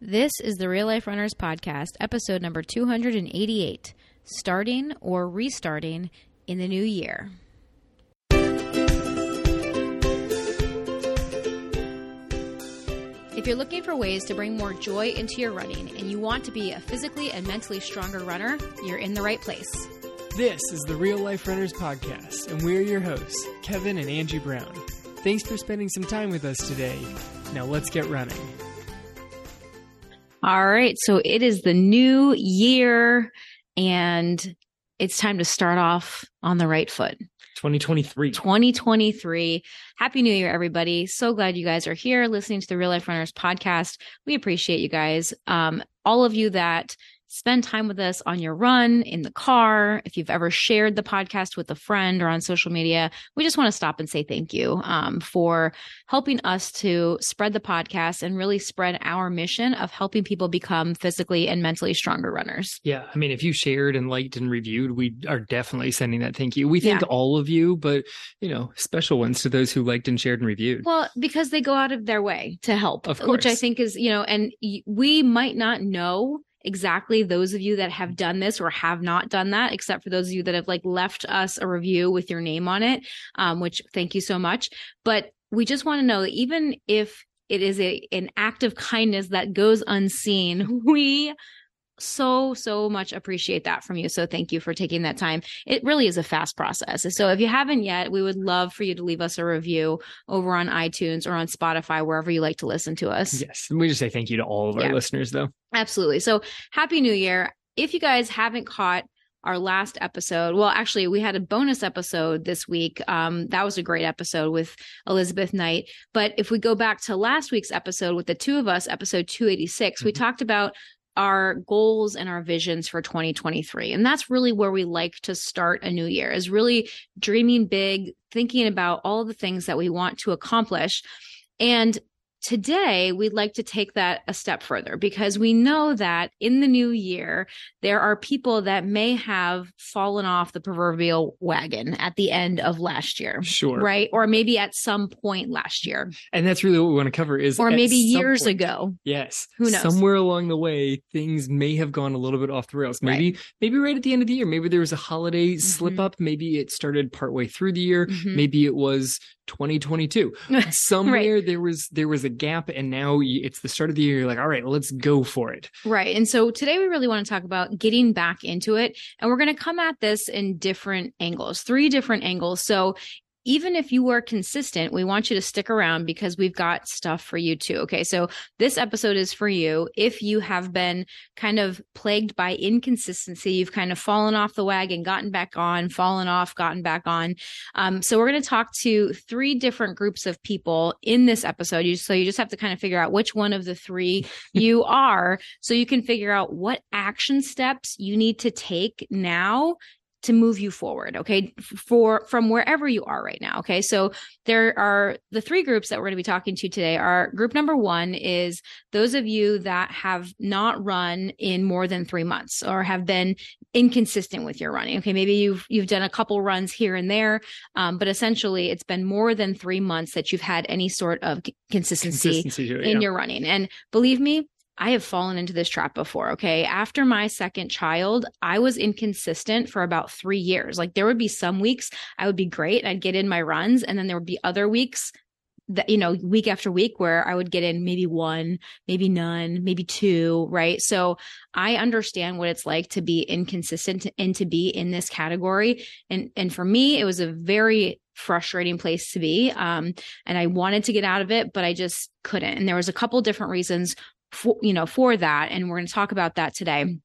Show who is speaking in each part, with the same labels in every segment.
Speaker 1: This is the Real Life Runners Podcast, episode number 288 Starting or Restarting in the New Year. If you're looking for ways to bring more joy into your running and you want to be a physically and mentally stronger runner, you're in the right place.
Speaker 2: This is the Real Life Runners Podcast, and we're your hosts, Kevin and Angie Brown. Thanks for spending some time with us today. Now let's get running.
Speaker 1: All right. So it is the new year and it's time to start off on the right foot.
Speaker 2: 2023.
Speaker 1: 2023. Happy New Year, everybody. So glad you guys are here listening to the Real Life Runners podcast. We appreciate you guys. Um, all of you that spend time with us on your run, in the car. If you've ever shared the podcast with a friend or on social media, we just want to stop and say thank you um, for helping us to spread the podcast and really spread our mission of helping people become physically and mentally stronger runners.
Speaker 2: Yeah. I mean, if you shared and liked and reviewed, we are definitely sending that thank you. We thank yeah. all of you, but, you know, special ones to those who liked and shared and reviewed.
Speaker 1: Well, because they go out of their way to help,
Speaker 2: of course.
Speaker 1: which I think is, you know, and we might not know exactly those of you that have done this or have not done that, except for those of you that have like left us a review with your name on it, um, which thank you so much. But we just want to know that even if it is a an act of kindness that goes unseen, we so so much appreciate that from you so thank you for taking that time it really is a fast process so if you haven't yet we would love for you to leave us a review over on itunes or on spotify wherever you like to listen to us
Speaker 2: yes we just say thank you to all of our yeah. listeners though
Speaker 1: absolutely so happy new year if you guys haven't caught our last episode. Well, actually, we had a bonus episode this week. Um, that was a great episode with Elizabeth Knight. But if we go back to last week's episode with the two of us, episode 286, mm-hmm. we talked about our goals and our visions for 2023. And that's really where we like to start a new year is really dreaming big, thinking about all the things that we want to accomplish. And Today, we'd like to take that a step further because we know that in the new year, there are people that may have fallen off the proverbial wagon at the end of last year.
Speaker 2: Sure.
Speaker 1: Right. Or maybe at some point last year.
Speaker 2: And that's really what we want to cover is,
Speaker 1: or maybe years point, ago.
Speaker 2: Yes.
Speaker 1: Who knows?
Speaker 2: Somewhere along the way, things may have gone a little bit off the rails. Maybe, right. maybe right at the end of the year, maybe there was a holiday mm-hmm. slip up. Maybe it started partway through the year. Mm-hmm. Maybe it was 2022 somewhere right. there was there was a gap and now it's the start of the year you're like all right let's go for it.
Speaker 1: Right and so today we really want to talk about getting back into it and we're going to come at this in different angles three different angles. So even if you are consistent, we want you to stick around because we've got stuff for you too. Okay. So this episode is for you. If you have been kind of plagued by inconsistency, you've kind of fallen off the wagon, gotten back on, fallen off, gotten back on. Um, so we're going to talk to three different groups of people in this episode. You, so you just have to kind of figure out which one of the three you are so you can figure out what action steps you need to take now to move you forward okay? For from wherever you are right now okay? So there are the three groups that we're going to be talking to today are group number 1 is those of you that have not run in more than 3 months or have been inconsistent with your running okay? Maybe you've you've done a couple runs here and there um, but essentially it's been more than 3 months that you've had any sort of consistency, consistency in yeah. your running. And believe me I have fallen into this trap before. Okay. After my second child, I was inconsistent for about three years. Like there would be some weeks I would be great. I'd get in my runs. And then there would be other weeks that, you know, week after week where I would get in maybe one, maybe none, maybe two. Right. So I understand what it's like to be inconsistent and to be in this category. And, and for me, it was a very frustrating place to be. Um, and I wanted to get out of it, but I just couldn't. And there was a couple different reasons for, you know, for that. And we're going to talk about that today.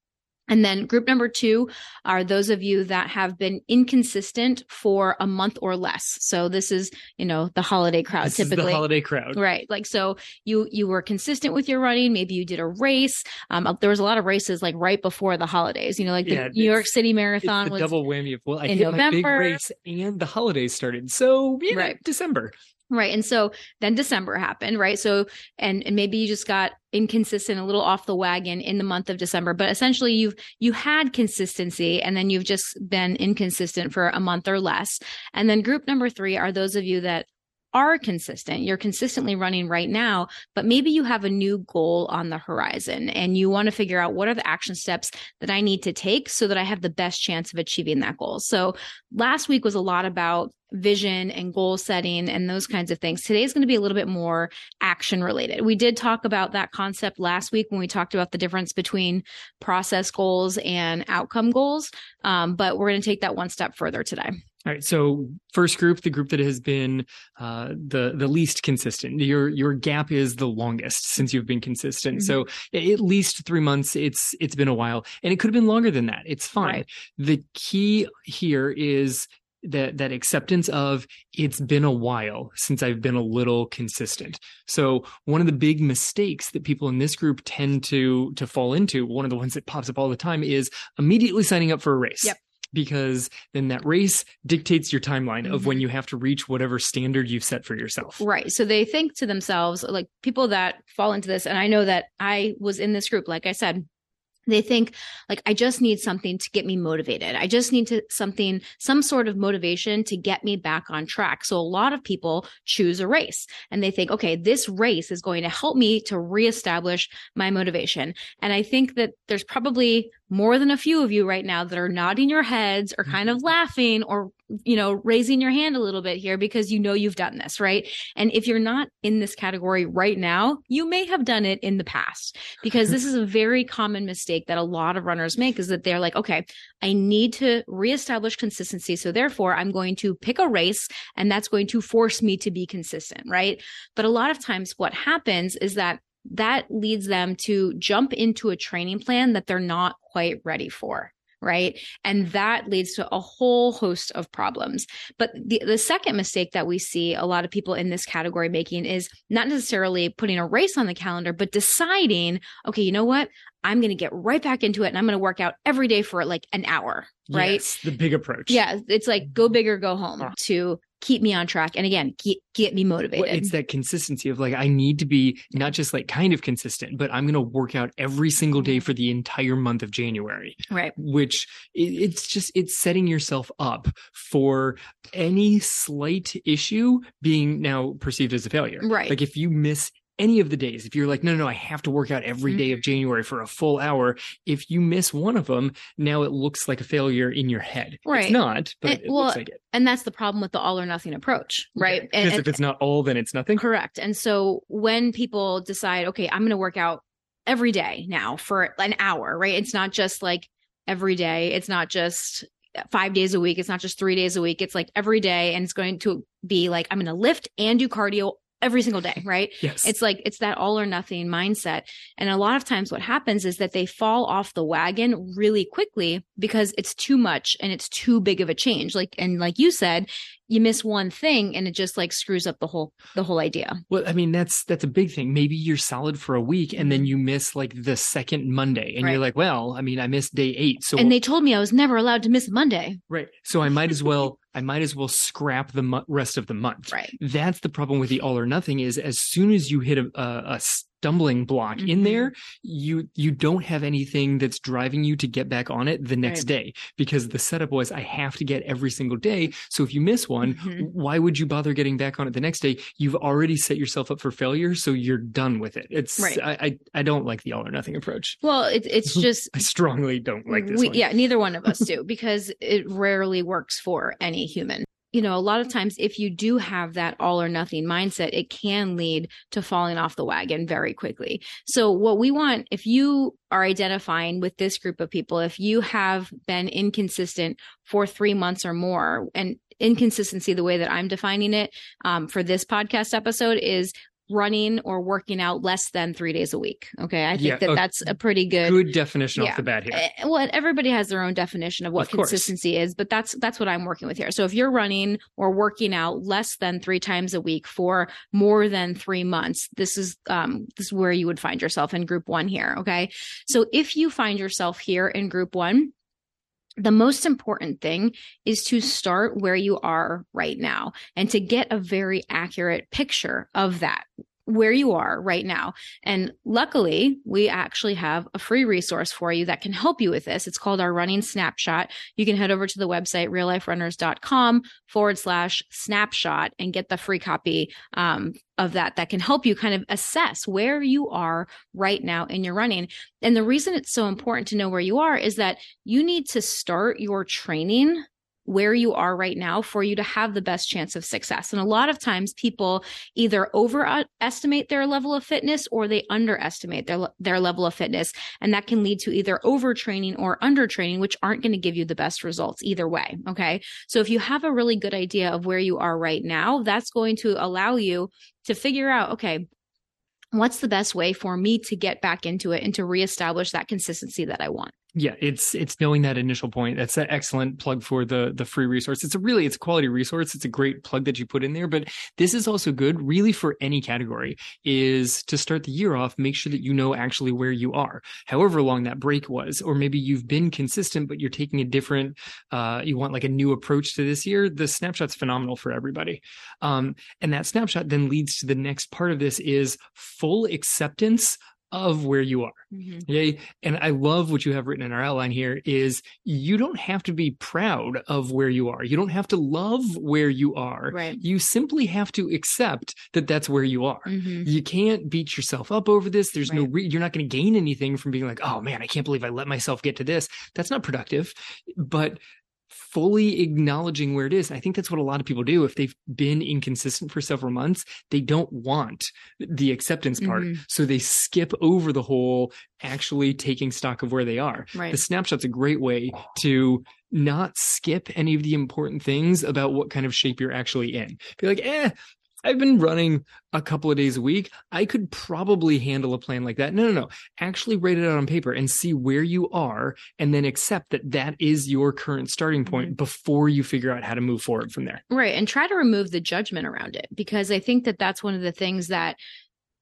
Speaker 1: And then group number two are those of you that have been inconsistent for a month or less. So this is, you know, the holiday crowd
Speaker 2: this
Speaker 1: typically.
Speaker 2: the holiday crowd.
Speaker 1: Right. Like, so you, you were consistent with your running. Maybe you did a race. Um, uh, there was a lot of races like right before the holidays, you know, like the yeah, New York City Marathon
Speaker 2: was double whammy of, well, I hit November. my big race and the holidays started. So, yeah, right. December.
Speaker 1: Right. And so then December happened, right? So, and, and maybe you just got inconsistent, a little off the wagon in the month of December, but essentially you've, you had consistency and then you've just been inconsistent for a month or less. And then group number three are those of you that are consistent, you're consistently running right now, but maybe you have a new goal on the horizon and you want to figure out what are the action steps that I need to take so that I have the best chance of achieving that goal. So last week was a lot about vision and goal setting and those kinds of things. Today is going to be a little bit more action related. We did talk about that concept last week when we talked about the difference between process goals and outcome goals. Um, but we're going to take that one step further today.
Speaker 2: All right. So first group, the group that has been uh, the the least consistent. Your your gap is the longest since you've been consistent. Mm-hmm. So at least three months. It's it's been a while, and it could have been longer than that. It's fine. Right. The key here is that that acceptance of it's been a while since I've been a little consistent. So one of the big mistakes that people in this group tend to to fall into, one of the ones that pops up all the time is immediately signing up for a race.
Speaker 1: Yep.
Speaker 2: Because then that race dictates your timeline mm-hmm. of when mm-hmm. you have to reach whatever standard you've set for yourself.
Speaker 1: Right. So they think to themselves, like people that fall into this, and I know that I was in this group, like I said, they think like i just need something to get me motivated i just need to something some sort of motivation to get me back on track so a lot of people choose a race and they think okay this race is going to help me to reestablish my motivation and i think that there's probably more than a few of you right now that are nodding your heads or kind of mm-hmm. laughing or you know raising your hand a little bit here because you know you've done this right and if you're not in this category right now you may have done it in the past because this is a very common mistake that a lot of runners make is that they're like okay i need to reestablish consistency so therefore i'm going to pick a race and that's going to force me to be consistent right but a lot of times what happens is that that leads them to jump into a training plan that they're not quite ready for right? And that leads to a whole host of problems. But the, the second mistake that we see a lot of people in this category making is not necessarily putting a race on the calendar but deciding okay you know what? I'm going to get right back into it and i'm going to work out every day for like an hour right? Yes,
Speaker 2: the big approach.
Speaker 1: Yeah it's like go big or go home ah. to keep me on track and again get, get me motivated.
Speaker 2: well, it's that consistency of like i need to be not just like kind of consistent but i'm going to work out every single day for the entire month of january
Speaker 1: right.
Speaker 2: which it's just it's setting yourself up for any slight issue being now perceived as a failure.
Speaker 1: Right.
Speaker 2: Like if you miss any of the days, if you're like, no, no, no, I have to work out every day of mm-hmm. January for a full hour, if you miss one of them, now it looks like a failure in your head.
Speaker 1: Right.
Speaker 2: It's not, but and, it well, looks like it.
Speaker 1: And that's the problem with the all or nothing approach, right?
Speaker 2: Because
Speaker 1: okay.
Speaker 2: if it's not all, then it's nothing.
Speaker 1: Correct. And so when people decide, okay, I'm going to work out every day now for an hour, right? It's not just like every day. It's not just five days a week. It's not just three days a week. It's like every day. And it's going to be like, I'm going to lift and do cardio every single day, right?
Speaker 2: Yes.
Speaker 1: It's like it's that all or nothing mindset. And a lot of times what happens is that they fall off the wagon really quickly because it's too much and it's too big of a change. Like and like you said, you miss one thing and it just like screws up the whole the whole idea.
Speaker 2: Well, I mean that's that's a big thing. Maybe you're solid for a week and then you miss like the second Monday and right. you're like, well, I mean, I missed day 8. So
Speaker 1: And they told me I was never allowed to miss Monday.
Speaker 2: Right. So I might as well I might as well scrap the mo- rest of the month.
Speaker 1: Right.
Speaker 2: That's the problem with the all or nothing is as soon as you hit a, a, a stumbling block mm-hmm. in there, you you don't have anything that's driving you to get back on it the next right. day because the setup was I have to get every single day. So if you miss one, mm-hmm. why would you bother getting back on it the next day? You've already set yourself up for failure, so you're done with it. It's right. I, I, I don't like the all or nothing approach.
Speaker 1: Well, it, it's just
Speaker 2: I strongly don't like this. We,
Speaker 1: yeah, neither one of us do because it rarely works for any human you know, a lot of times if you do have that all or nothing mindset, it can lead to falling off the wagon very quickly. So what we want, if you are identifying with this group of people, if you have been inconsistent for three months or more, and inconsistency, the way that I'm defining it um, for this podcast episode is running or working out less than three days a week. Okay. I think yeah, that okay. that's a pretty good,
Speaker 2: good definition yeah. off the bat here. Eh,
Speaker 1: well, everybody has their own definition of what of consistency is, but that's, that's what I'm working with here. So if you're running or working out less than three times a week for more than three months, this is, um, this is where you would find yourself in group one here. Okay. So if you find yourself here in group one, the most important thing is to start where you are right now and to get a very accurate picture of that where you are right now. And luckily, we actually have a free resource for you that can help you with this. It's called our running snapshot. You can head over to the website realliferunners.com forward slash snapshot and get the free copy um, of that that can help you kind of assess where you are right now in your running. And the reason it's so important to know where you are is that you need to start your training where you are right now for you to have the best chance of success. And a lot of times people either overestimate their level of fitness or they underestimate their, their level of fitness. And that can lead to either overtraining or undertraining, which aren't going to give you the best results either way. Okay. So if you have a really good idea of where you are right now, that's going to allow you to figure out, okay, what's the best way for me to get back into it and to reestablish that consistency that I want?
Speaker 2: Yeah it's it's knowing that initial point. That's an excellent plug for the the free resource. It's a really it's a quality resource. It's a great plug that you put in there but this is also good really for any category is to start the year off make sure that you know actually where you are however long that break was or maybe you've been consistent but you're taking a different uh you want like a new approach to this year the snapshot's phenomenal for everybody. Um and that snapshot then leads to the next part of this is full acceptance of where you are. Mm-hmm. Okay. And I love what you have written in our outline here is you don't have to be proud of where you are. You don't have to love where you are.
Speaker 1: Right.
Speaker 2: You simply have to accept that that's where you are. Mm-hmm. You can't beat yourself up over this. There's right. no, re- you're not going to gain anything from being like, oh man, I can't believe I let myself get to this. That's not productive. But fully acknowledging where it is. I think that's what a lot of people do. If they've been inconsistent for several months, they don't want the acceptance part. Mm-hmm. So they skip over the whole actually taking stock of where they are.
Speaker 1: Right.
Speaker 2: The snapshot's a great way to not skip any of the important things about what kind of shape you're actually in. Be like, eh, I've been running a couple of days a week. I could probably handle a plan like that. No, no, no. Actually write it out on paper and see where you are and then accept that that is your current starting point mm-hmm. before you figure out how to move forward from there.
Speaker 1: Right. And try to remove the judgment around it because I think that that's one of the things that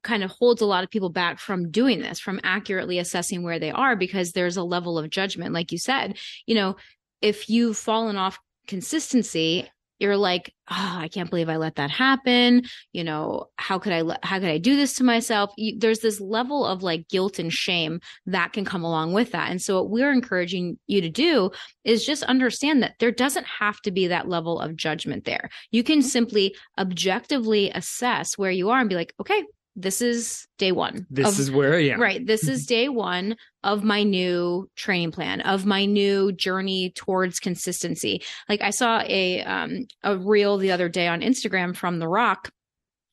Speaker 1: kind of holds a lot of people back from doing this, from accurately assessing where they are because there's a level of judgment. Like you said, you know, if you've fallen off consistency you're like, oh, I can't believe I let that happen. You know, how could I, how could I do this to myself? You, there's this level of like guilt and shame that can come along with that. And so what we're encouraging you to do is just understand that there doesn't have to be that level of judgment there. You can mm-hmm. simply objectively assess where you are and be like, okay, this is day one.
Speaker 2: This of, is where I am.
Speaker 1: Right. This is day one of my new training plan, of my new journey towards consistency. Like I saw a um a reel the other day on Instagram from The Rock,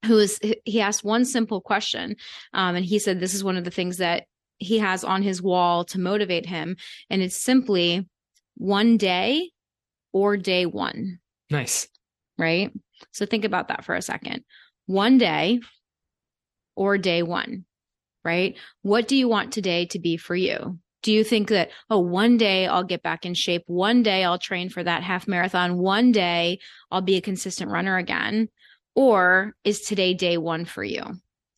Speaker 1: who is he asked one simple question. Um, and he said this is one of the things that he has on his wall to motivate him. And it's simply one day or day one.
Speaker 2: Nice.
Speaker 1: Right. So think about that for a second. One day or day one, right? What do you want today to be for you? Do you think that, oh, one day I'll get back in shape. One day I'll train for that half marathon. One day I'll be a consistent runner again. Or is today day one for you?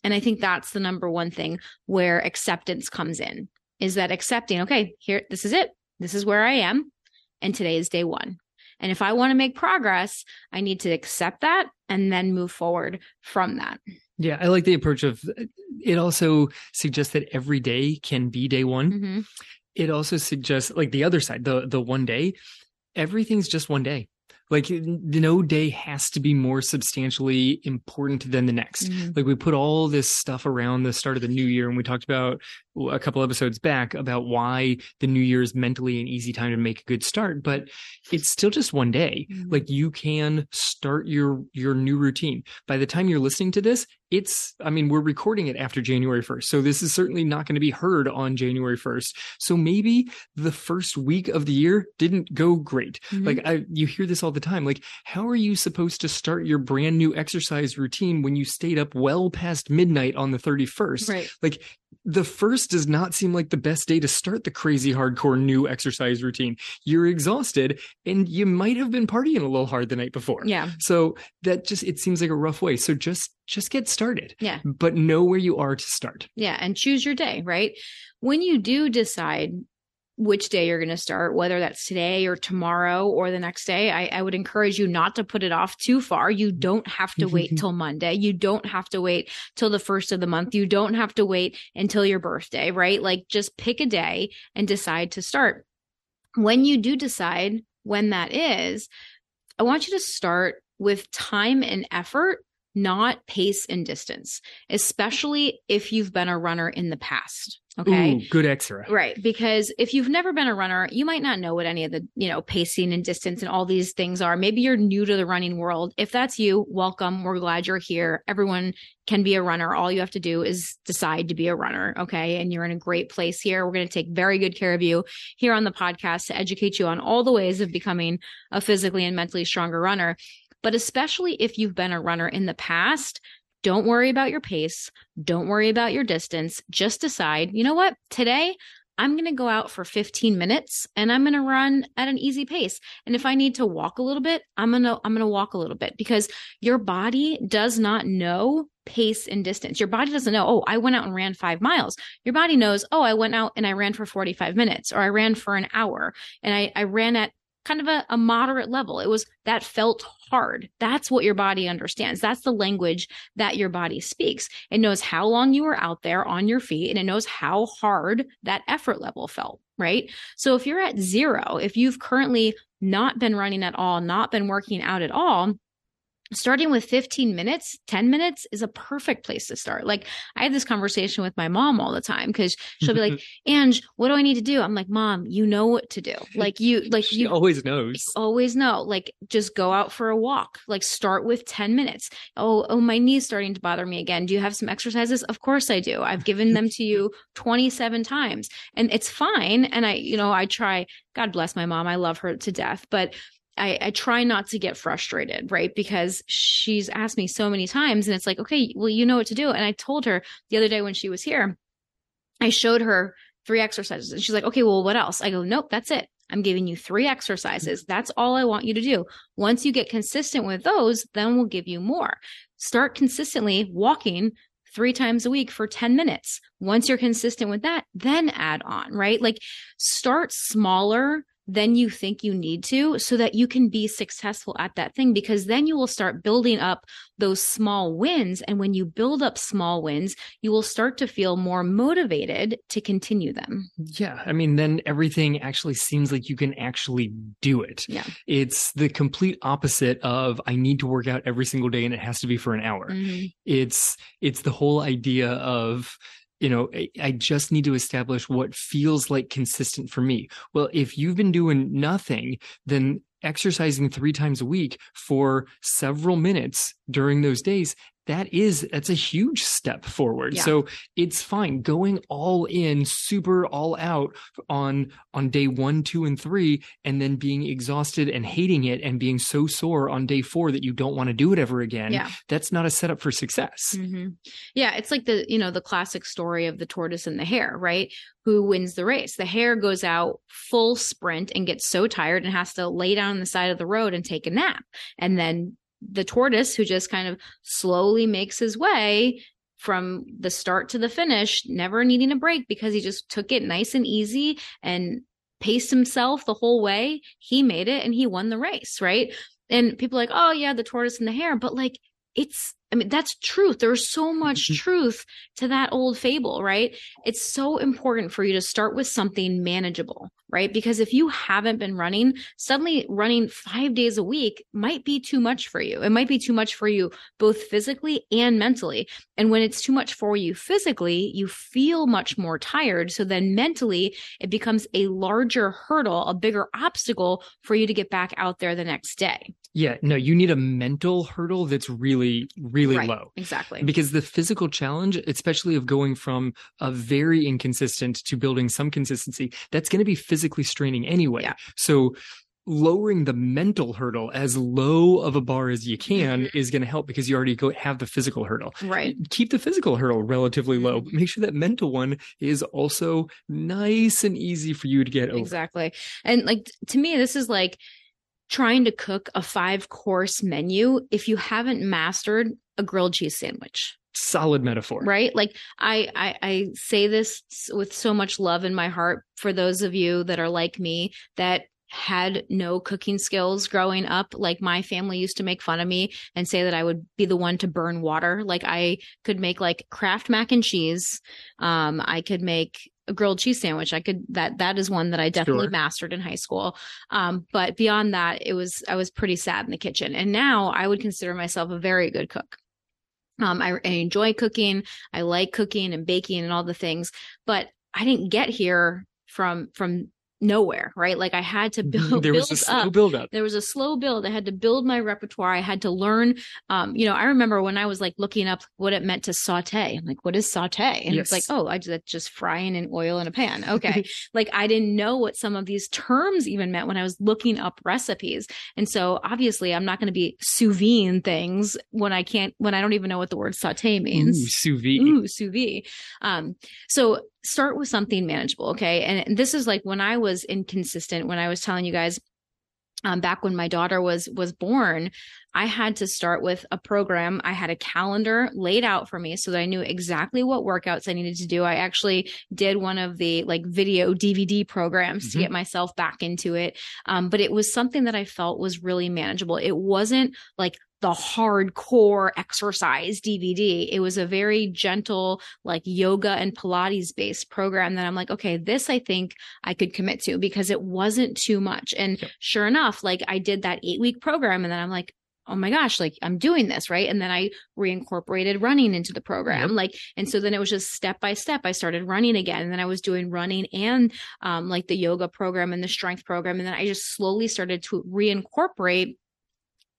Speaker 1: And I think that's the number one thing where acceptance comes in is that accepting, okay, here, this is it. This is where I am. And today is day one. And if I want to make progress, I need to accept that and then move forward from that.
Speaker 2: Yeah, I like the approach of it also suggests that every day can be day one. Mm-hmm. It also suggests like the other side, the the one day, everything's just one day. Like no day has to be more substantially important than the next. Mm-hmm. Like we put all this stuff around the start of the new year and we talked about a couple episodes back about why the new year is mentally an easy time to make a good start, but it's still just one day. Mm-hmm. Like you can start your your new routine. By the time you're listening to this, it's I mean, we're recording it after January 1st. So this is certainly not going to be heard on January 1st. So maybe the first week of the year didn't go great. Mm-hmm. Like I you hear this all the time. Like how are you supposed to start your brand new exercise routine when you stayed up well past midnight on the 31st?
Speaker 1: Right.
Speaker 2: Like the first does not seem like the best day to start the crazy hardcore new exercise routine. You're exhausted and you might have been partying a little hard the night before.
Speaker 1: Yeah.
Speaker 2: So that just it seems like a rough way. So just just get started.
Speaker 1: Yeah.
Speaker 2: But know where you are to start.
Speaker 1: Yeah, and choose your day, right? When you do decide which day you're going to start, whether that's today or tomorrow or the next day. I, I, would encourage you not to put it off too far. You don't have to wait till Monday. You don't have to wait till the first of the month. You don't have to wait until your birthday, right? Like just pick a day and decide to start. When you do decide when that is, I want you to start with time and effort not pace and distance, especially if you've been a runner in the past. Okay.
Speaker 2: Ooh, good extra.
Speaker 1: Right. Because if you've never been a runner, you might not know what any of the, you know, pacing and distance and all these things are. Maybe you're new to the running world. If that's you, welcome. We're glad you're here. Everyone can be a runner. All you have to do is decide to be a runner. Okay. And you're in a great place here. We're going to take very good care of you here on the podcast to educate you on all the ways of becoming a physically and mentally stronger runner. But especially if you've been a runner in the past, don't worry about your pace. Don't worry about your distance. Just decide, you know what? Today, I'm going to go out for 15 minutes and I'm going to run at an easy pace. And if I need to walk a little bit, I'm going to I'm going to walk a little bit because your body does not know pace and distance. Your body doesn't know, "Oh, I went out and ran 5 miles." Your body knows, "Oh, I went out and I ran for 45 minutes or I ran for an hour and I I ran at kind of a, a moderate level. It was that felt hard. That's what your body understands. That's the language that your body speaks. It knows how long you were out there on your feet and it knows how hard that effort level felt, right? So if you're at zero, if you've currently not been running at all, not been working out at all, starting with 15 minutes 10 minutes is a perfect place to start. Like i have this conversation with my mom all the time because she'll be like ange what do i need to do? I'm like mom you know what to do. Like you like
Speaker 2: she
Speaker 1: you
Speaker 2: always knows.
Speaker 1: always know. Like just go out for a walk. Like start with 10 minutes. Oh oh my knee's starting to bother me again. Do you have some exercises? Of course i do. I've given them to you 27 times. And it's fine and i you know i try. God bless my mom. I love her to death. But I, I try not to get frustrated, right? Because she's asked me so many times and it's like, okay, well, you know what to do. And I told her the other day when she was here, I showed her three exercises and she's like, okay, well, what else? I go, nope, that's it. I'm giving you three exercises. That's all I want you to do. Once you get consistent with those, then we'll give you more. Start consistently walking three times a week for 10 minutes. Once you're consistent with that, then add on, right? Like start smaller than you think you need to so that you can be successful at that thing because then you will start building up those small wins and when you build up small wins you will start to feel more motivated to continue them.
Speaker 2: Yeah i mean then everything actually seems like you can actually do it.
Speaker 1: Yeah.
Speaker 2: It's the complete opposite of i need to work out every single day and it has to be for an hour. Mm-hmm. it's it's the whole idea of you know, I just need to establish what feels like consistent for me. Well, if you've been doing nothing, then exercising three times a week for several minutes during those days that is that's a huge step forward yeah. so it's fine going all in super all out on on day one two and three and then being exhausted and hating it and being so sore on day four that you don't want to do it ever again
Speaker 1: yeah.
Speaker 2: that's not a setup for success
Speaker 1: mm-hmm. yeah it's like the you know the classic story of the tortoise and the hare right who wins the race the hare goes out full sprint and gets so tired and has to lay down on the side of the road and take a nap and then the tortoise who just kind of slowly makes his way from the start to the finish, never needing a break because he just took it nice and easy and paced himself the whole way. He made it and he won the race, right? And people like, oh yeah, the tortoise and the hare, but like it's I mean, that's truth. There's so much mm-hmm. truth to that old fable, right? It's so important for you to start with something manageable, right? Because if you haven't been running, suddenly running five days a week might be too much for you. It might be too much for you, both physically and mentally. And when it's too much for you physically, you feel much more tired. So then mentally, it becomes a larger hurdle, a bigger obstacle for you to get back out there the next day.
Speaker 2: Yeah, no, you need a mental hurdle that's really, really
Speaker 1: right,
Speaker 2: low.
Speaker 1: Exactly.
Speaker 2: Because the physical challenge, especially of going from a very inconsistent to building some consistency, that's going to be physically straining anyway.
Speaker 1: Yeah.
Speaker 2: So lowering the mental hurdle as low of a bar as you can mm-hmm. is going to help because you already go have the physical hurdle.
Speaker 1: Right.
Speaker 2: Keep the physical hurdle relatively low, but make sure that mental one is also nice and easy for you to get over.
Speaker 1: Exactly. And like to me, this is like trying to cook a five course menu if you haven't mastered a grilled cheese sandwich
Speaker 2: solid metaphor
Speaker 1: right like I, I i say this with so much love in my heart for those of you that are like me that had no cooking skills growing up. Like my family used to make fun of me and say that I would be the one to burn water. Like I could make like Kraft mac and cheese. Um, I could make a grilled cheese sandwich. I could that that is one that I definitely sure. mastered in high school. Um, but beyond that, it was I was pretty sad in the kitchen. And now I would consider myself a very good cook. Um, I, I enjoy cooking. I like cooking and baking and all the things, but I didn't get here from from nowhere, right? Like I had to
Speaker 2: mm-hmm.
Speaker 1: build.
Speaker 2: There was a slow up. build up.
Speaker 1: There was a slow build. I had to build my repertoire. I had to learn. Um, you know, I remember when I was like looking up what it meant to saute. I'm like, what is saute? And yes. it's like, oh, I just just frying in oil in a pan. Okay, like I didn't know what some of these terms even meant when I was looking up recipes. And so obviously, I'm not going to be sous vide things when I can't when I don't even know what the word saute means.
Speaker 2: Ooh, sous vide.
Speaker 1: Ooh, sous vide. Um, so start with something manageable. Okay. And this is like when I was inconsistent, when I was telling you guys, um, back when my daughter was was born i had to start with a program i had a calendar laid out for me so that i knew exactly what workouts i needed to do i actually did one of the like video dvd programs mm-hmm. to get myself back into it um, but it was something that i felt was really manageable it wasn't like the hardcore exercise DVD. It was a very gentle, like yoga and Pilates based program that I'm like, okay, this I think I could commit to because it wasn't too much. And yep. sure enough, like I did that eight week program and then I'm like, oh my gosh, like I'm doing this, right? And then I reincorporated running into the program. Yep. Like, and so then it was just step by step. I started running again. And then I was doing running and um, like the yoga program and the strength program. And then I just slowly started to reincorporate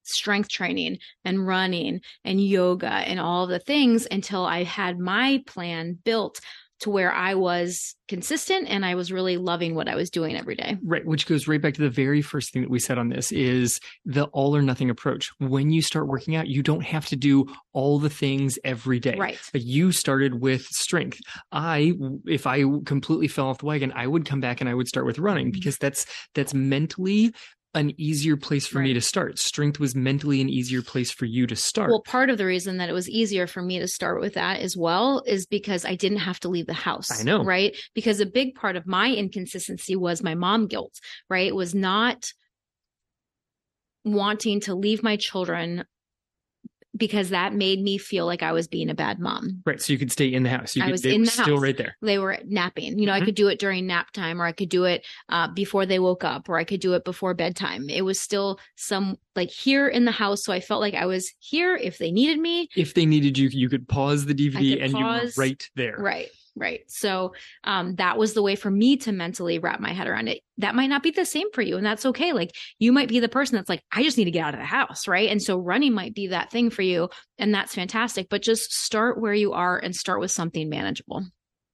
Speaker 1: strength training and running and yoga and all the things until I had my plan built to where I was consistent and I was really loving what I was doing every day.
Speaker 2: Right, which goes right back to the very first thing that we said on this is the all or nothing approach. When you start working out, you don't have to do all the things every day.
Speaker 1: Right.
Speaker 2: But you started with strength. I if I completely fell off the wagon, I would come back and I would start with running mm-hmm. because that's that's mentally an easier place for right. me to start. Strength was mentally an easier place for you to start.
Speaker 1: Well, part of the reason that it was easier for me to start with that as well is because I didn't have to leave the house.
Speaker 2: I know.
Speaker 1: Right. Because a big part of my inconsistency was my mom guilt, right? It was not wanting to leave my children because that made me feel like I was being a bad mom.
Speaker 2: Right. So you could stay in the house. You
Speaker 1: I was in the
Speaker 2: still
Speaker 1: house.
Speaker 2: right there.
Speaker 1: They were napping. You know, mm-hmm. I could do it during nap time or I could do it uh, before they woke up or I could do it before bedtime. It was still some like here in the house. So I felt like I was here if they needed me.
Speaker 2: If they needed you, you could pause the DVD and pause, you were right there.
Speaker 1: Right. Right. So um, that was the way for me to mentally wrap my head around it. That might not be the same for you. And that's okay. Like you might be the person that's like, I just need to get out of the house. Right. And so running might be that thing for you. And that's fantastic. But just start where you are and start with something manageable.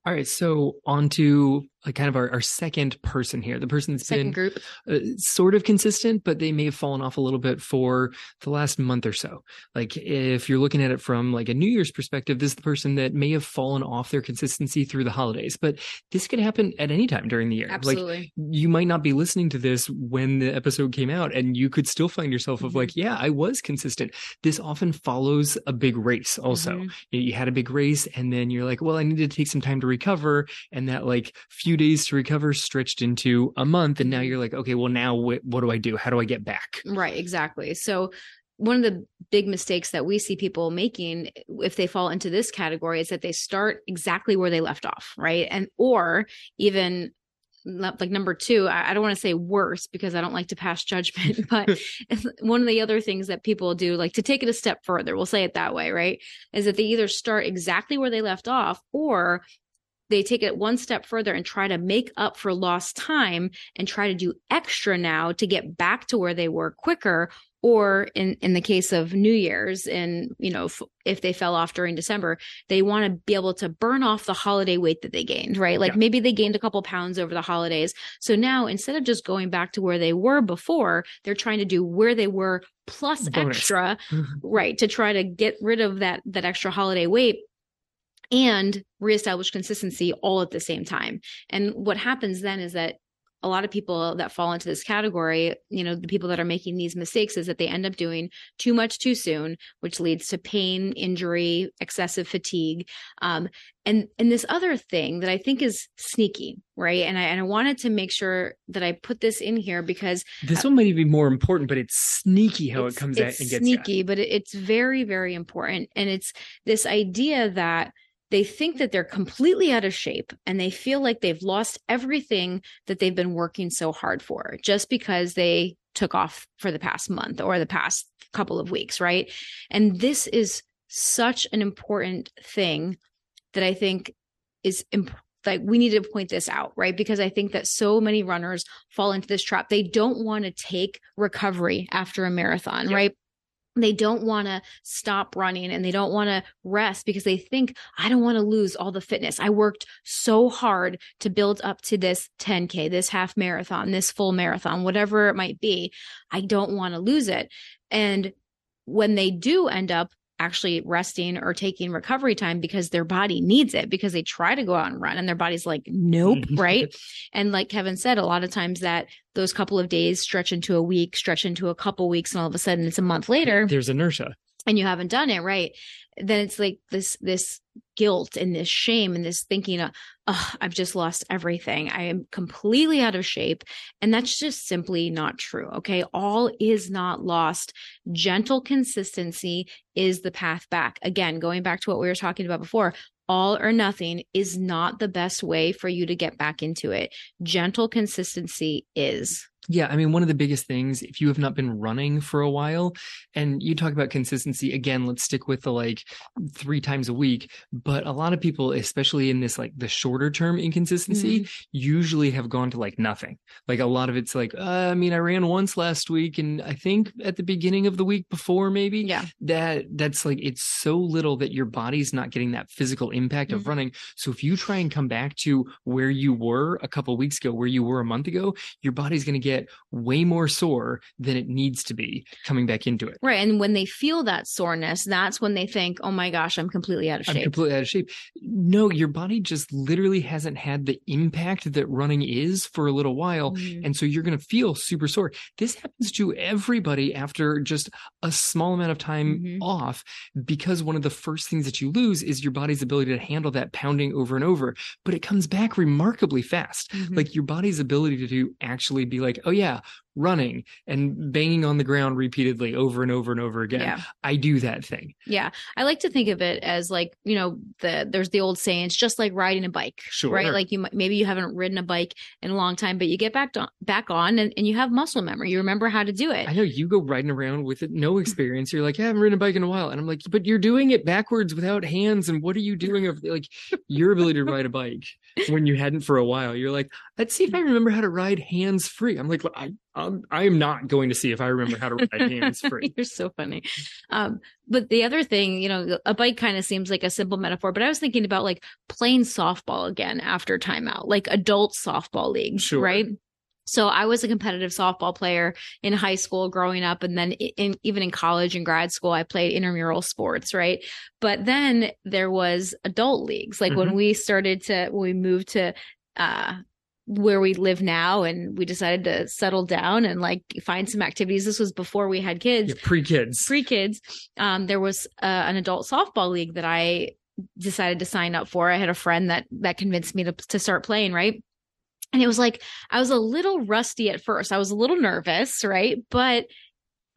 Speaker 2: All right. So on to like kind of our, our second person here, the person that's
Speaker 1: second
Speaker 2: been
Speaker 1: group.
Speaker 2: Uh, sort of consistent, but they may have fallen off a little bit for the last month or so. Like if you're looking at it from like a New Year's perspective, this is the person that may have fallen off their consistency through the holidays, but this could happen at any time during the year.
Speaker 1: Absolutely.
Speaker 2: Like you might not be listening to this when the episode came out and you could still find yourself of mm-hmm. like, yeah, I was consistent. This often follows a big race also. Mm-hmm. You had a big race and then you're like, well, I need to take some time to recover. And that like few few days to recover stretched into a month and now mm-hmm. you're like okay well now what, what do i do? How do i get back?
Speaker 1: Right exactly. So one of the big mistakes that we see people making if they fall into this category is that they start exactly where they left off right? And or even like number two i don't want to say worse because i don't like to pass judgment but one of the other things that people do like to take it a step further we'll say it that way right is that they either start exactly where they left off or they take it one step further and try to make up for lost time and try to do extra now to get back to where they were quicker or in in the case of new year's and you know if, if they fell off during december they want to be able to burn off the holiday weight that they gained right like yeah. maybe they gained a couple pounds over the holidays so now instead of just going back to where they were before they're trying to do where they were plus Bonus. extra mm-hmm. right to try to get rid of that that extra holiday weight and reestablish consistency all at the same time. And what happens then is that a lot of people that fall into this category, you know, the people that are making these mistakes is that they end up doing too much too soon, which leads to pain, injury, excessive fatigue. Um, and and this other thing that I think is sneaky, right? And I and I wanted to make sure that I put this in here because
Speaker 2: this one might even be more important, but it's sneaky how it comes out and gets
Speaker 1: sneaky, but it's very very important, and it's this idea that they think that they're completely out of shape and they feel like they've lost everything that they've been working so hard for just because they took off for the past month or the past couple of weeks, right? And this is such an important thing that I think is imp- like we need to point this out, right? Because I think that so many runners fall into this trap. They don't want to take recovery after a marathon, yep. right? They don't want to stop running and they don't want to rest because they think I don't want to lose all the fitness. I worked so hard to build up to this 10k, this half marathon, this full marathon, whatever it might be. I don't want to lose it. And when they do end up actually resting or taking recovery time because their body needs it because they try to go out and run and their body's like nope mm-hmm. right? And like kevin said a lot of times that those couple of days stretch into a week stretch into a couple weeks and all of a sudden it's a month later
Speaker 2: there's inertia.
Speaker 1: and you haven't done it right then it's like this this guilt and this shame and this thinking of oh i've just lost everything. I am completely out of shape. And that's just simply not true okay? All is not lost. Gentle consistency is the path back. Again going back to what we were talking about before all or nothing is not the best way for you to get back into it. Gentle consistency is
Speaker 2: yeah, I mean, one of the biggest things, if you have not been running for a while, and you talk about consistency, again, let's stick with the like three times a week. But a lot of people, especially in this like the shorter term inconsistency, mm-hmm. usually have gone to like nothing. Like a lot of it's like, uh, I mean, I ran once last week, and I think at the beginning of the week before, maybe.
Speaker 1: Yeah.
Speaker 2: That that's like it's so little that your body's not getting that physical impact mm-hmm. of running. So if you try and come back to where you were a couple weeks ago, where you were a month ago, your body's going to get get way more sore than it needs to be coming back into it.
Speaker 1: Right. And when they feel that soreness, that's when they think, oh my gosh, I'm completely out of shape.
Speaker 2: I'm completely out of shape. No, your body just literally hasn't had the impact that running is for a little while. Mm-hmm. And so you're going to feel super sore. This happens to everybody after just a small amount of time mm-hmm. off because one of the first things that you lose is your body's ability to handle that pounding over and over. But it comes back remarkably fast. Mm-hmm. Like your body's ability to actually be like, oh yeah, running and banging on the ground repeatedly over and over and over again. Yeah. I do that thing.
Speaker 1: Yeah. I like to think of it as like, you know, the there's the old saying, it's just like riding a bike.
Speaker 2: Sure.
Speaker 1: Right. Like you maybe you haven't ridden a bike in a long time, but you get back to, back on and, and you have muscle memory. You remember how to do it.
Speaker 2: I know you go riding around with no experience. You're like, yeah, I haven't ridden a bike in a while. And I'm like, but you're doing it backwards without hands. And what are you doing of like your ability to ride a bike when you hadn't for a while? You're like, let's see if I remember how to ride hands free. I'm like, I um, I am not going to see if I remember how to ride hands free.
Speaker 1: You're so funny. Um, but the other thing, you know, a bike kind of seems like a simple metaphor, but I was thinking about like playing softball again after timeout, like adult softball league, sure. right? So I was a competitive softball player in high school growing up. And then in, even in college and grad school, I played intramural sports. Right. But then there was adult leagues. Like mm-hmm. when we started to, when we moved to, uh, where we live now and we decided to settle down and like find some activities. This was before we had kids.
Speaker 2: Yeah, pre-kids.
Speaker 1: Pre-kids. Um, there was uh, an adult softball league that i decided to sign up for. I had a friend that that convinced me to, to start playing right? And it was like i was a little rusty at first. I was a little nervous right? But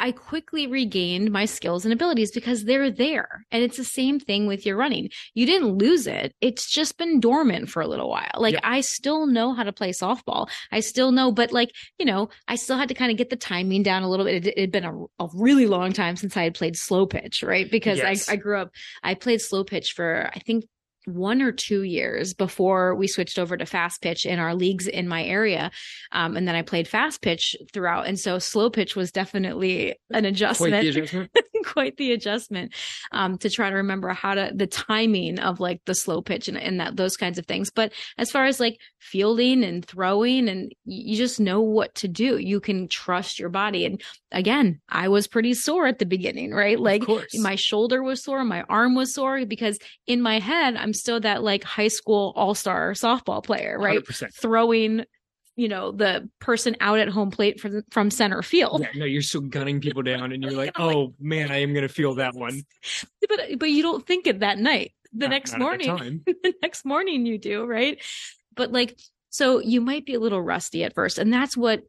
Speaker 1: I quickly regained my skills and abilities because they're there. And it's the same thing with your running. You didn't lose it. It's just been dormant for a little while. Like yep. I still know how to play softball. I still know, but like, you know, I still had to kind of get the timing down a little bit. It had been a, a, really long time since I had played slow pitch, right? Because yes. I, I grew up, I played slow pitch for, I think one or two years before we switched over to fast pitch in our leagues in my area. Um, and then I played fast pitch throughout. And so slow pitch was definitely an adjustment. Adjustment. Quite the adjustment um, to try to remember how to, the timing of like the slow pitch and, and that, those kinds of things. But as far as like fielding and throwing, and you just know what to do, you can trust your body. And again, I was pretty sore at the beginning, right? Like my shoulder was sore, my arm was sore because in my head, I'm still that like high school all star softball player, right? 100%. Throwing you know, the person out at home plate from from center field.
Speaker 2: Yeah, no, you're still gunning people down and you're like, oh man, I am gonna feel that one.
Speaker 1: But but you don't think it that night. The
Speaker 2: Not-
Speaker 1: next
Speaker 2: not at the
Speaker 1: morning. the next morning you do, right? But like so you might be a little rusty at first. And that's what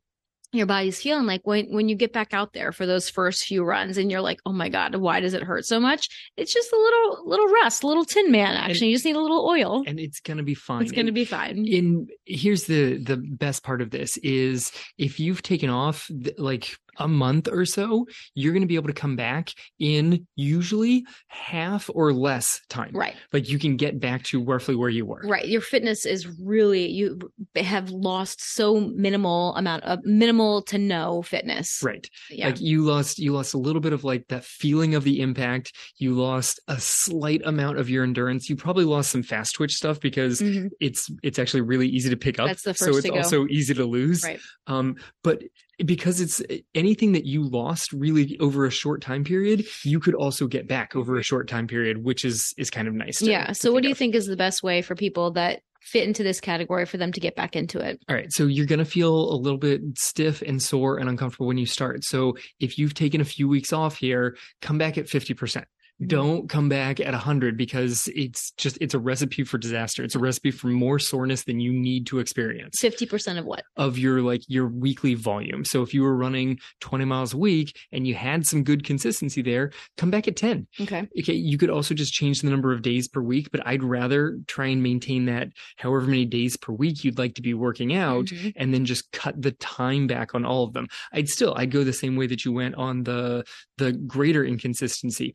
Speaker 1: your body's feeling like when when you get back out there for those first few runs and you're like, "Oh my god, why does it hurt so much?" It's just a little little rust, little tin man actually. you just need a little oil.
Speaker 2: And it's gonna be fine.
Speaker 1: It's going to be fine.
Speaker 2: in here's the the best part of this is if you've taken off like a month or so you're going to be able to come back in usually half or less time
Speaker 1: Right.
Speaker 2: like you can get back to roughly where you were
Speaker 1: Right. Your fitness is really you have lost so minimal amount of minimal to no fitness.
Speaker 2: right
Speaker 1: Yeah.
Speaker 2: like you lost you lost a little bit of like that feeling of the impact you lost a slight amount of your endurance you probably lost some fast twitch stuff because
Speaker 1: Mhm.
Speaker 2: it's it's actually really easy to pick up
Speaker 1: That's the first so it's
Speaker 2: also easy to lose
Speaker 1: Right.
Speaker 2: um but because it's uh, anything that you lost really over a short time period you could also get back over a short time period which is is kind of nice to-
Speaker 1: Yeah. So what do you
Speaker 2: of.
Speaker 1: think is the best way for people that fit into this category for them to get back into it?
Speaker 2: all right so you're going to feel a little bit stiff and sore and uncomfortable when you start so if you've taken a few weeks off here come back at 50% don't come back at 100 because it's just it's a recipe for disaster it's a recipe for more soreness than you need to experience
Speaker 1: 50% of what?
Speaker 2: of your like your weekly volume. So if you were running 20 miles a week and you had some good consistency there, come back at 10.
Speaker 1: Okay.
Speaker 2: Okay, you could also just change the number of days per week, but I'd rather try and maintain that however many days per week you'd like to be working out
Speaker 1: Mhm.
Speaker 2: and then just cut the time back on all of them. I'd still I'd go the same way that you went on the the greater inconsistency.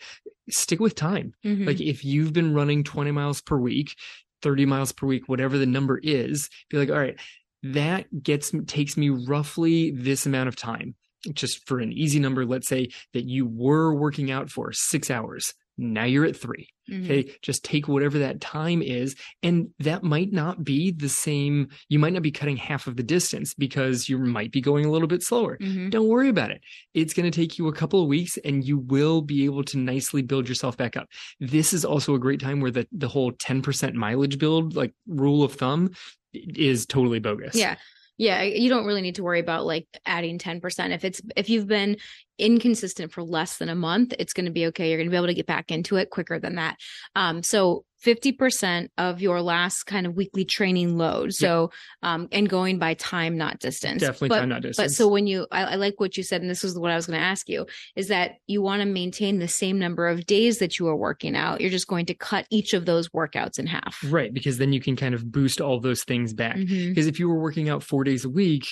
Speaker 2: Stick with time.
Speaker 1: Mhm.
Speaker 2: Like if you've been running 20 miles per week, 30 miles per week, whatever the number is, be like, all right, that gets takes me roughly this amount of time. Just for an easy number, let's say that you were working out for six hours. Now you're at three.
Speaker 1: Mhm.
Speaker 2: Okay. Just take whatever that time is. And that might not be the same. You might not be cutting half of the distance because you might be going a little bit slower.
Speaker 1: Mhm.
Speaker 2: Don't worry about it. It's going to take you a couple of weeks and you will be able to nicely build yourself back up. This is also a great time where the, the whole 10% mileage build, like rule of thumb, is totally bogus.
Speaker 1: Yeah. Yeah, you don't really need to worry about like adding 10%. If it's if you've been inconsistent for less than a month, it's going to be okay. You're going to be able to get back into it quicker than that. Um so 50% of your last kind of weekly training load. So um and going by time not distance.
Speaker 2: Definitely
Speaker 1: But-
Speaker 2: time, not distance.
Speaker 1: But so when you, I, I like what you said, and this is what I was going to ask you, is that you want to maintain the same number of days that you are working out. You're just going to cut each of those workouts in half.
Speaker 2: right. Because then you can kind of boost all those things back. Because if you were working out four days a week,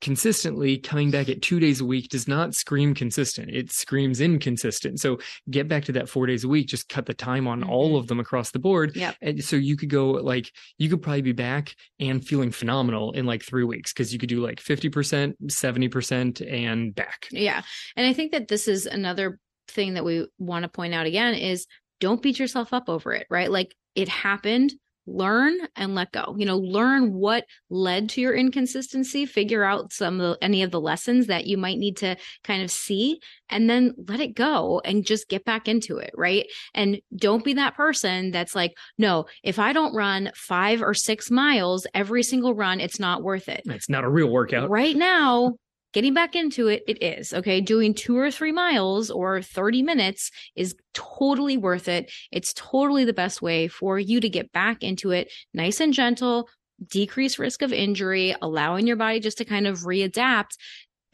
Speaker 2: consistently coming back at two days a week does not scream consistent. It screams inconsistent. So get back to that four days a week, just cut the time on all
Speaker 1: Mhm.
Speaker 2: of them across the board.
Speaker 1: Yep.
Speaker 2: And so you could go like, you could probably be back and feeling phenomenal in like three weeks because you could do like 50%, 70%, and back.
Speaker 1: Yeah. And I think that this is another thing that we want to point out again is don't beat yourself up over it, right? Like it happened, learn and let go. You know, learn what led to your inconsistency, figure out some of the, any of the lessons that you might need to kind of see and then let it go and just get back into it, right? And don't be that person that's like, no, if I don't run 5 or 6 miles every single run, it's not worth it.
Speaker 2: It's not a real workout.
Speaker 1: Right now, getting back into it, it is. Okay. Doing two or three miles or 30 minutes is totally worth it. It's totally the best way for you to get back into it nice and gentle, decrease risk of injury, allowing your body just to kind of readapt.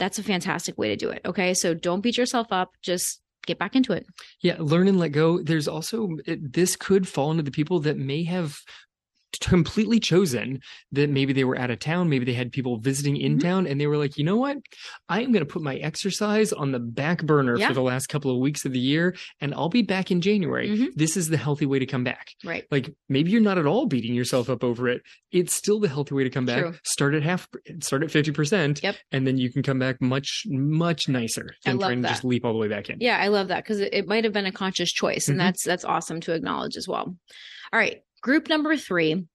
Speaker 1: That's a fantastic way to do it. Okay. So don't beat yourself up. Just get back into it.
Speaker 2: Yeah, learn and let go. There's also this could fall into the people that may have completely chosen that maybe they were out of town, maybe they had people visiting in
Speaker 1: Mhm.
Speaker 2: town, and they were like, you know what, I am going to put my exercise on the back burner
Speaker 1: Yeah.
Speaker 2: for the last couple of weeks of the year, and I'll be back in January.
Speaker 1: Mhm.
Speaker 2: This is the healthy way to come back.
Speaker 1: Right.
Speaker 2: Like maybe you're not at all beating yourself up over it. It's still the healthy way to come back.
Speaker 1: True.
Speaker 2: Start at half, start at fifty percent,
Speaker 1: Yep.
Speaker 2: and then you can come back much, much nicer than trying to just leap all the way back in.
Speaker 1: Yeah, I love that because it, it might have been a conscious choice, and
Speaker 2: Mhm.
Speaker 1: that's that's awesome to acknowledge as well. All right, group number three.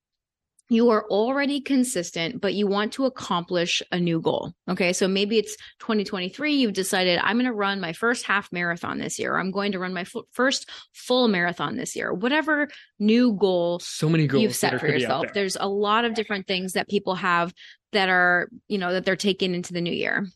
Speaker 1: You are already consistent, but you want to accomplish a new goal. Okay. So maybe it's 2023. You've decided I'm going to run my first half marathon this year. Or I'm going to run my f- first full marathon this year. Whatever new goal
Speaker 2: So many goals
Speaker 1: you've set for
Speaker 2: gonna be out
Speaker 1: yourself.
Speaker 2: there.
Speaker 1: There's a lot of different things that people have that are, you know, that they're taking into the new year.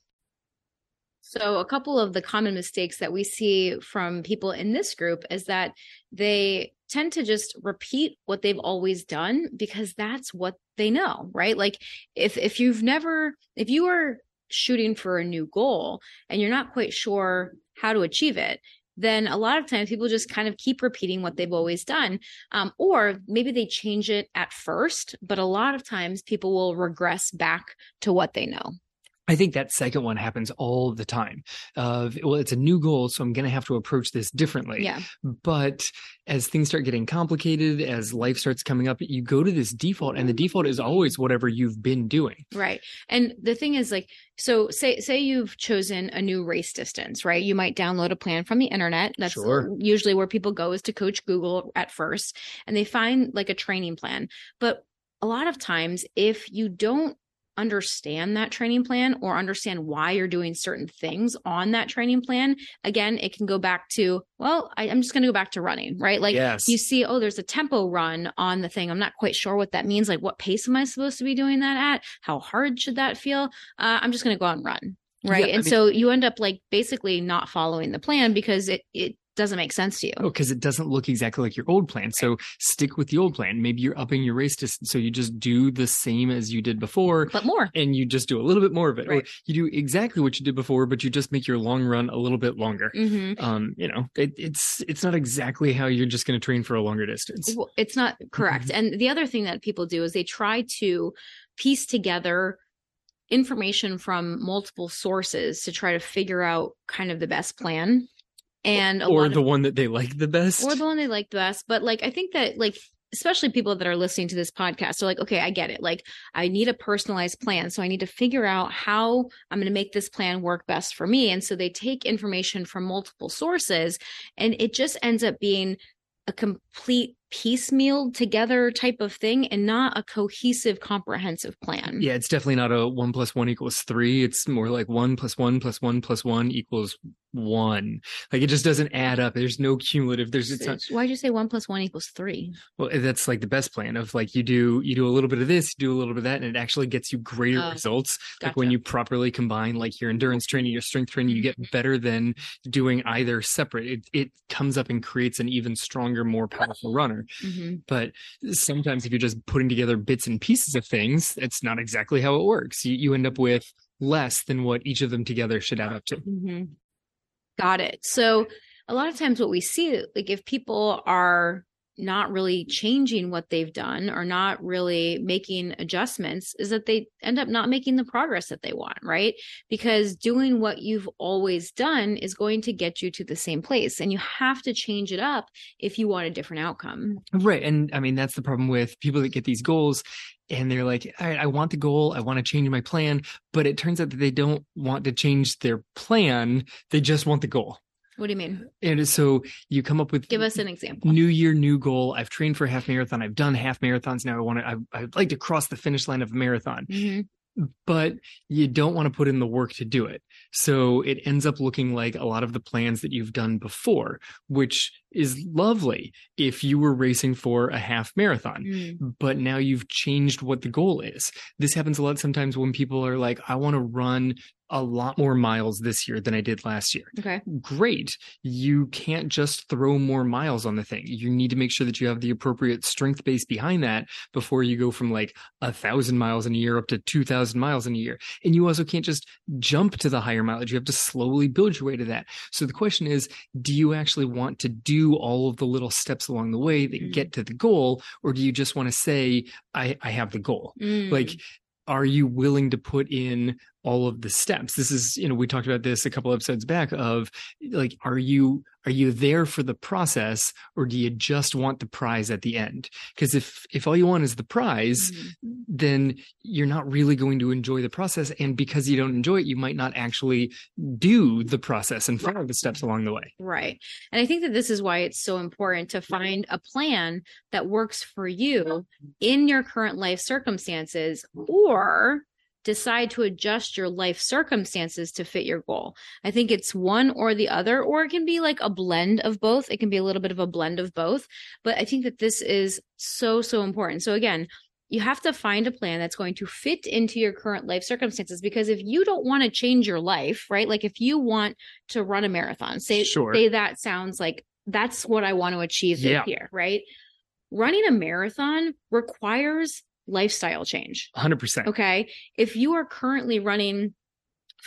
Speaker 1: So, a couple of the common mistakes that we see from people in this group is that they tend to just repeat what they've always done because that's what they know, right? Like if if you've never if you are shooting for a new goal and you're not quite sure how to achieve it, then a lot of times people just kind of keep repeating what they've always done. Um, or maybe they change it at first, but a lot of times people will regress back to what they know.
Speaker 2: I think that second one happens all the time. Of well, it's a new goal, so I'm going to have to approach this differently.
Speaker 1: Yeah.
Speaker 2: But as things start getting complicated, as life starts coming up, you go to this default, and the mm-hmm. default is always whatever you've been doing.
Speaker 1: Right. And the thing is, like, so say say you've chosen a new race distance, right? You might download a plan from the internet. That's
Speaker 2: sure.
Speaker 1: usually where people go is to Coach Google at first, and they find like a training plan. But a lot of times, if you don't understand that training plan or understand why you're doing certain things on that training plan, again, it can go back to, well, I, am just going to go back to running, right? Like
Speaker 2: yes.
Speaker 1: you see, oh, there's a tempo run on the thing. I'm not quite sure what that means. Like, what pace am I supposed to be doing that at? How hard should that feel? Uh, I'm just going to go out and run. Right. Yeah, and I mean, so you end up like basically not following the plan because it, it doesn't make sense to you.
Speaker 2: Oh, because it doesn't look exactly like your old plan. So stick with the old plan. Maybe you're upping your race distance. So you just do the same as you did before.
Speaker 1: But more.
Speaker 2: And you just do a little bit more of it. Right. Or you do exactly what you did before, but you just make your long run a little bit longer.
Speaker 1: Mm-hmm.
Speaker 2: Um, you know, it, it's it's not exactly how you're just going to train for a longer distance.
Speaker 1: Well, it's not correct. Mm-hmm. And the other thing that people do is they try to piece together information from multiple sources to try to figure out kind of the best plan and
Speaker 2: or the of, one that they like the best.
Speaker 1: Or the one they like the best. But like i think that like especially people that are listening to this podcast are like okay i get it. Like i need a personalized plan. So i need to figure out how i'm going to make this plan work best for me. And so they take information from multiple sources and it just ends up being a complete piecemeal together type of thing and not a cohesive comprehensive plan.
Speaker 2: Yeah it's definitely not a one plus one equals three. It's more like one plus one plus one plus one equals one. Like it just doesn't add up. There's no cumulative. There's it's not
Speaker 1: why'd you say one plus one equals three?
Speaker 2: Well that's like the best plan of like you do you do a little bit of this you do a little bit of that and it actually gets you greater oh, results. Gotcha. like when you properly combine like your endurance training your strength training you get mm-hmm. better than doing either separate. It, it comes up and creates an even stronger more powerful runner.
Speaker 1: Mm-hmm.
Speaker 2: but sometimes if you're just putting together bits and pieces of things it's not exactly how it works. You, you end up with less than what each of them together should add up to.
Speaker 1: Mm-hmm. Got it. So a lot of times what we see, like if people are not really changing what they've done or not really making adjustments is that they end up not making the progress that they want, right? Because doing what you've always done is going to get you to the same place and you have to change it up if you want a different outcome.
Speaker 2: Right. And I mean, that's the problem with people that get these goals and they're like, I, I want the goal, I want to change my plan, but it turns out that they don't want to change their plan, they just want the goal.
Speaker 1: What do you mean?
Speaker 2: And so you come up with
Speaker 1: give us an example.
Speaker 2: New year, new goal. I've trained for a half marathon. I've done half marathons now. I want to. I, I'd like to cross the finish line of a marathon.
Speaker 1: Mm-hmm
Speaker 2: but you don't want to put in the work to do it. So it ends up looking like a lot of the plans that you've done before, which is lovely if you were racing for a half marathon,
Speaker 1: mm.
Speaker 2: but now you've changed what the goal is. This happens a lot sometimes when people are like, I want to run a lot more miles this year than I did last year.
Speaker 1: Okay.
Speaker 2: Great. You can't just throw more miles on the thing. You need to make sure that you have the appropriate strength base behind that before you go from like a thousand miles in a year up to 2000 miles in a year. And you also can't just jump to the higher mileage. You have to slowly build your way to that. So the question is, do you actually want to do all of the little steps along the way that mm. get to the goal? Or do you just want to say, I, I have the goal?
Speaker 1: Mm.
Speaker 2: Like, are you willing to put in all of the steps. This is you know we talked about this a couple episodes back of like are you are you there for the process or do you just want the prize at the end? Because if if all you want is the prize mm-hmm. then you're not really going to enjoy the process. And because you don't enjoy it you might not actually do the process and follow the steps along the way.
Speaker 1: Right. And i think that this is why it's so important to find a plan that works for you in your current life circumstances or decide to adjust your life circumstances to fit your goal. I think it's one or the other, or it can be like a blend of both. It can be a little bit of a blend of both. But I think that this is so, so important. So again, you have to find a plan that's going to fit into your current life circumstances because if you don't want to change your life right like if you want to run a marathon say sure. say that sounds like that's what i want to achieve yeah. here right running a marathon requires lifestyle change.
Speaker 2: 100%
Speaker 1: okay? If you are currently running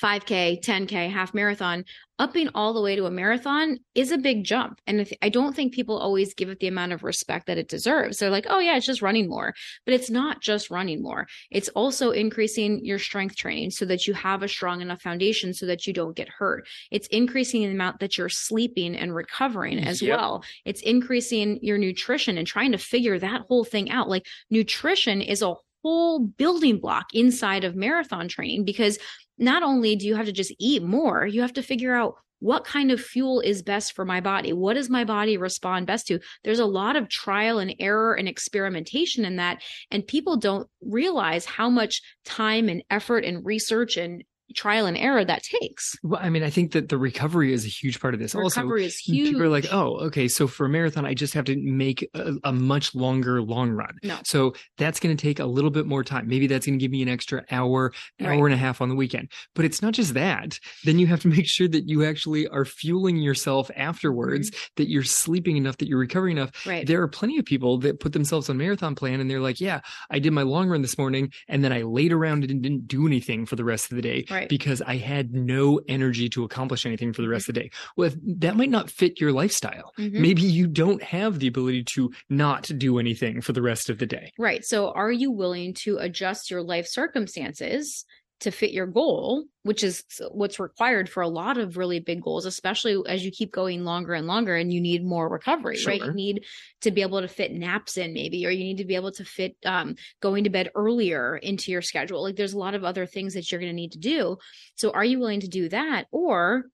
Speaker 1: 5K, 10K, half marathon, upping all the way to a marathon is a big jump. And I don't think people always give it the amount of respect that it deserves. They're like, oh, yeah, it's just running more. But it's not just running more, it's also increasing your strength training so that you have a strong enough foundation so that you don't get hurt. It's increasing the amount that you're sleeping and recovering as yep. well. It's increasing your nutrition and trying to figure that whole thing out. Like, nutrition is a whole building block inside of marathon training because not only do you have to just eat more, you have to figure out what kind of fuel is best for my body? What does my body respond best to? There's a lot of trial and error and experimentation in that. And people don't realize how much time and effort and research and trial and error that takes.
Speaker 2: Well, I mean, I think that the recovery is a huge part of this.
Speaker 1: Recovery
Speaker 2: also,
Speaker 1: is huge.
Speaker 2: People are like, oh, okay, so for a marathon, I just have to make a, a much longer long run.
Speaker 1: No.
Speaker 2: So that's going to take a little bit more time. Maybe that's going to give me an extra hour, hour right. and a half on the weekend. But it's not just that. Then you have to make sure that you actually are fueling yourself afterwards, mm-hmm. that you're sleeping enough, that you're recovering enough.
Speaker 1: Right.
Speaker 2: There are plenty of people that put themselves on marathon plan and they're like, yeah, I did my long run this morning and then I laid around and didn't do anything for the rest of the day
Speaker 1: right.
Speaker 2: Because I had had no energy to accomplish anything for the rest of the day. Well, that might not fit your lifestyle. Mm-hmm. Maybe you don't have the ability to not do anything for the rest of the day.
Speaker 1: Right. So, are you willing to adjust your life circumstances to fit your goal, which is what's required for a lot of really big goals, especially as you keep going longer and longer and you need more recovery, sure. right? You need to be able to fit naps in maybe, or you need to be able to fit um, going to bed earlier into your schedule. Like there's a lot of other things that you're going to need to do. So are you willing to do that? Or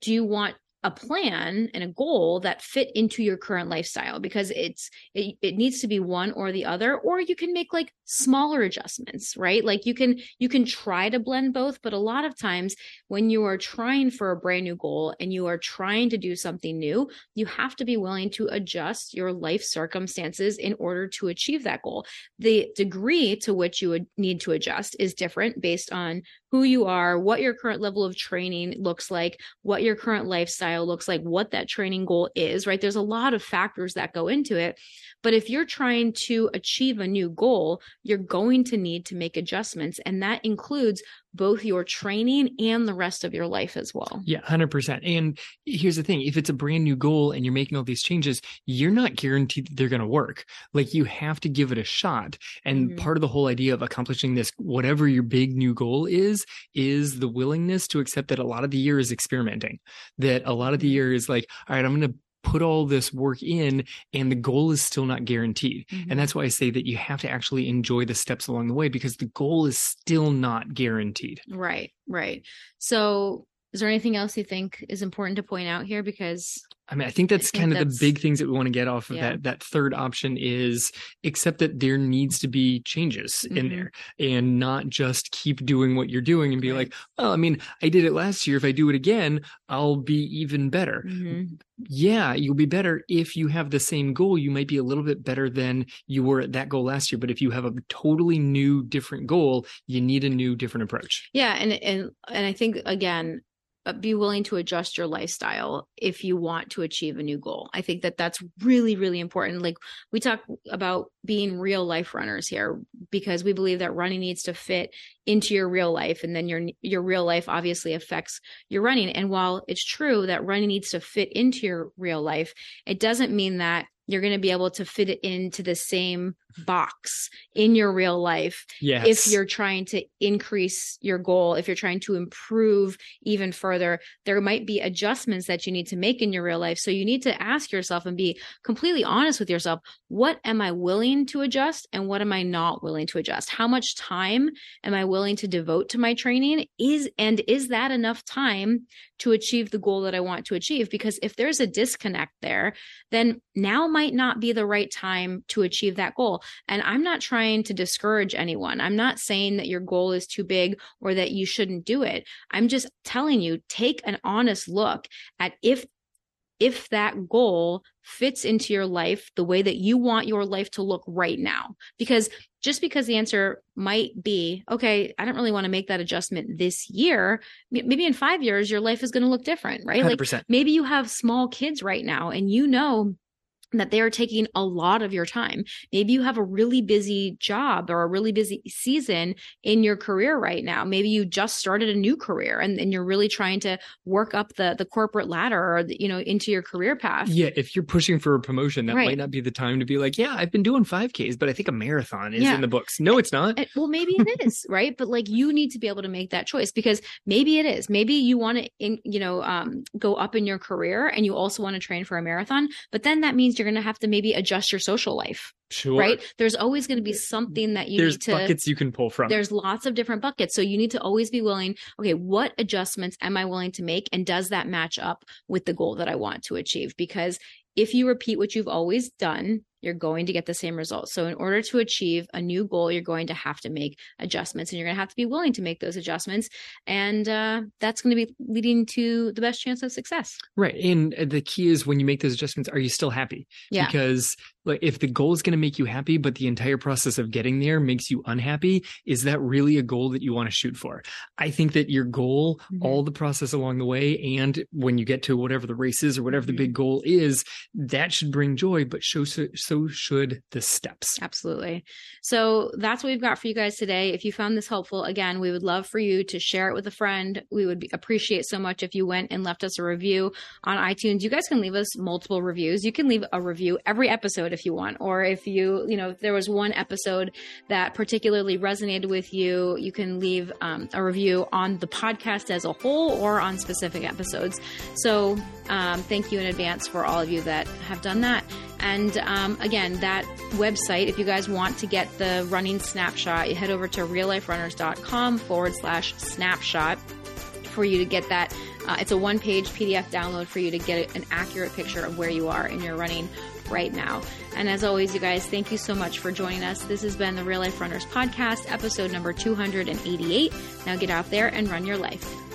Speaker 1: do you want a plan and a goal that fit into your current lifestyle because it's it, it needs to be one or the other or you can make like smaller adjustments right? Like you can you can try to blend both but a lot of times when you are trying for a brand new goal and you are trying to do something new you have to be willing to adjust your life circumstances in order to achieve that goal. The degree to which you would need to adjust is different based on who you are, what your current level of training looks like, what your current lifestyle looks like, what that training goal is, right? There's a lot of factors that go into it. But if you're trying to achieve a new goal, you're going to need to make adjustments. And that includes both your training and the rest of your life as well.
Speaker 2: Yeah, 100%. And here's the thing if it's a brand new goal and you're making all these changes, you're not guaranteed that they're going to work. Like you have to give it a shot. And mm-hmm. part of the whole idea of accomplishing this, whatever your big new goal is, is the willingness to accept that a lot of the year is experimenting, that a lot of the mm-hmm. year is like, all right, I'm going to put all this work in and the goal is still not guaranteed. Mm-hmm. And that's why I say that you have to actually enjoy the steps along the way because the goal is still not guaranteed.
Speaker 1: Right, right. So, is there anything else you think is important to point out here? Because
Speaker 2: I mean, I think that's I think kind that's, of the big things that we want to get off of yeah. that. That third option is accept that there needs to be changes mm-hmm. in there and not just keep doing what you're doing and be right. like, well, I mean, I did it last year. If I do it again, I'll be even better. Mm-hmm. Yeah, you'll be better if you have the same goal. You might be a little bit better than you were at that goal last year. But if you have a totally new, different goal, you need a new, different approach.
Speaker 1: Yeah, and and and I think again, uh, be willing to adjust your lifestyle if you want to achieve a new goal. I think that that's really, really important. Like we talk about being real life runners here because we believe that running needs to fit into your real life and then your your real life obviously affects your running and while it's true that running needs to fit into your real life it doesn't mean that you're going to be able to fit it into the same box in your real life
Speaker 2: yes.
Speaker 1: if you're trying to increase your goal if you're trying to improve even further there might be adjustments that you need to make in your real life. So you need to ask yourself and be completely honest with yourself. What am i willing to adjust and what am i not willing to adjust? How much time am i willing to devote to my training? Is and is that enough time to achieve the goal that i want to achieve? Because if there's a disconnect there then now might not be the right time to achieve that goal. And I'm not trying to discourage anyone. I'm not saying that your goal is too big or that you shouldn't do it. I'm just telling you, take an honest look at if if that goal fits into your life the way that you want your life to look right now. Because just because the answer might be, okay, I don't really want to make that adjustment this year, maybe in five years, your life is going to look different, right?
Speaker 2: 100%.
Speaker 1: Like maybe you have small kids right now and you know that they are taking a lot of your time. Maybe you have a really busy job or a really busy season in your career right now. Maybe you just started a new career and, and you're really trying to work up the the corporate ladder or the, you know into your career path.
Speaker 2: Yeah, if you're pushing for a promotion, that right. might not be the time to be like, yeah, I've been doing 5Ks, but I think a marathon is yeah. in the books. No, it's not.
Speaker 1: It, well, maybe it is, right? But like you need to be able to make that choice because maybe it is. Maybe you want to you know um, go up in your career and you also want to train for a marathon, but then that means you're going to have to maybe adjust your social life.
Speaker 2: Sure.
Speaker 1: Right. There's always going to be something that you
Speaker 2: there's
Speaker 1: need to.
Speaker 2: buckets you can pull from.
Speaker 1: There's lots of different buckets. So you need to always be willing. Okay, what adjustments am I willing to make, and does that match up with the goal that I want to achieve? Because if you repeat what you've always done, you're going to get the same results. So, in order to achieve a new goal, you're going to have to make adjustments and you're going to have to be willing to make those adjustments. And uh, that's going to be leading to the best chance of success.
Speaker 2: Right. And the key is when you make those adjustments, are you still happy?
Speaker 1: Yeah.
Speaker 2: Because like if the goal is going to make you happy, but the entire process of getting there makes you unhappy, is that really a goal that you want to shoot for? I think that your goal, mm-hmm. all the process along the way, and when you get to whatever the race is or whatever mm-hmm. the big goal is, that should bring joy, but show so, so should the steps.
Speaker 1: Absolutely. So that's what we've got for you guys today. If you found this helpful, again, we would love for you to share it with a friend. We would appreciate so much if you went and left us a review on iTunes. You guys can leave us multiple reviews. You can leave a review every episode if you want, or if you, you know, if there was one episode that particularly resonated with you, you can leave um, a review on the podcast as a whole or on specific episodes. So um, thank you in advance for all of you that have done that. And um, again, that website, if you guys want to get the running snapshot, you head over to realliferunners.com forward slash snapshot for you to get that. Uh, it's a one page PDF download for you to get an accurate picture of where you are in your running right now. And as always, you guys, thank you so much for joining us. This has been the Real Life Runners Podcast, episode number 288. Now get out there and run your life.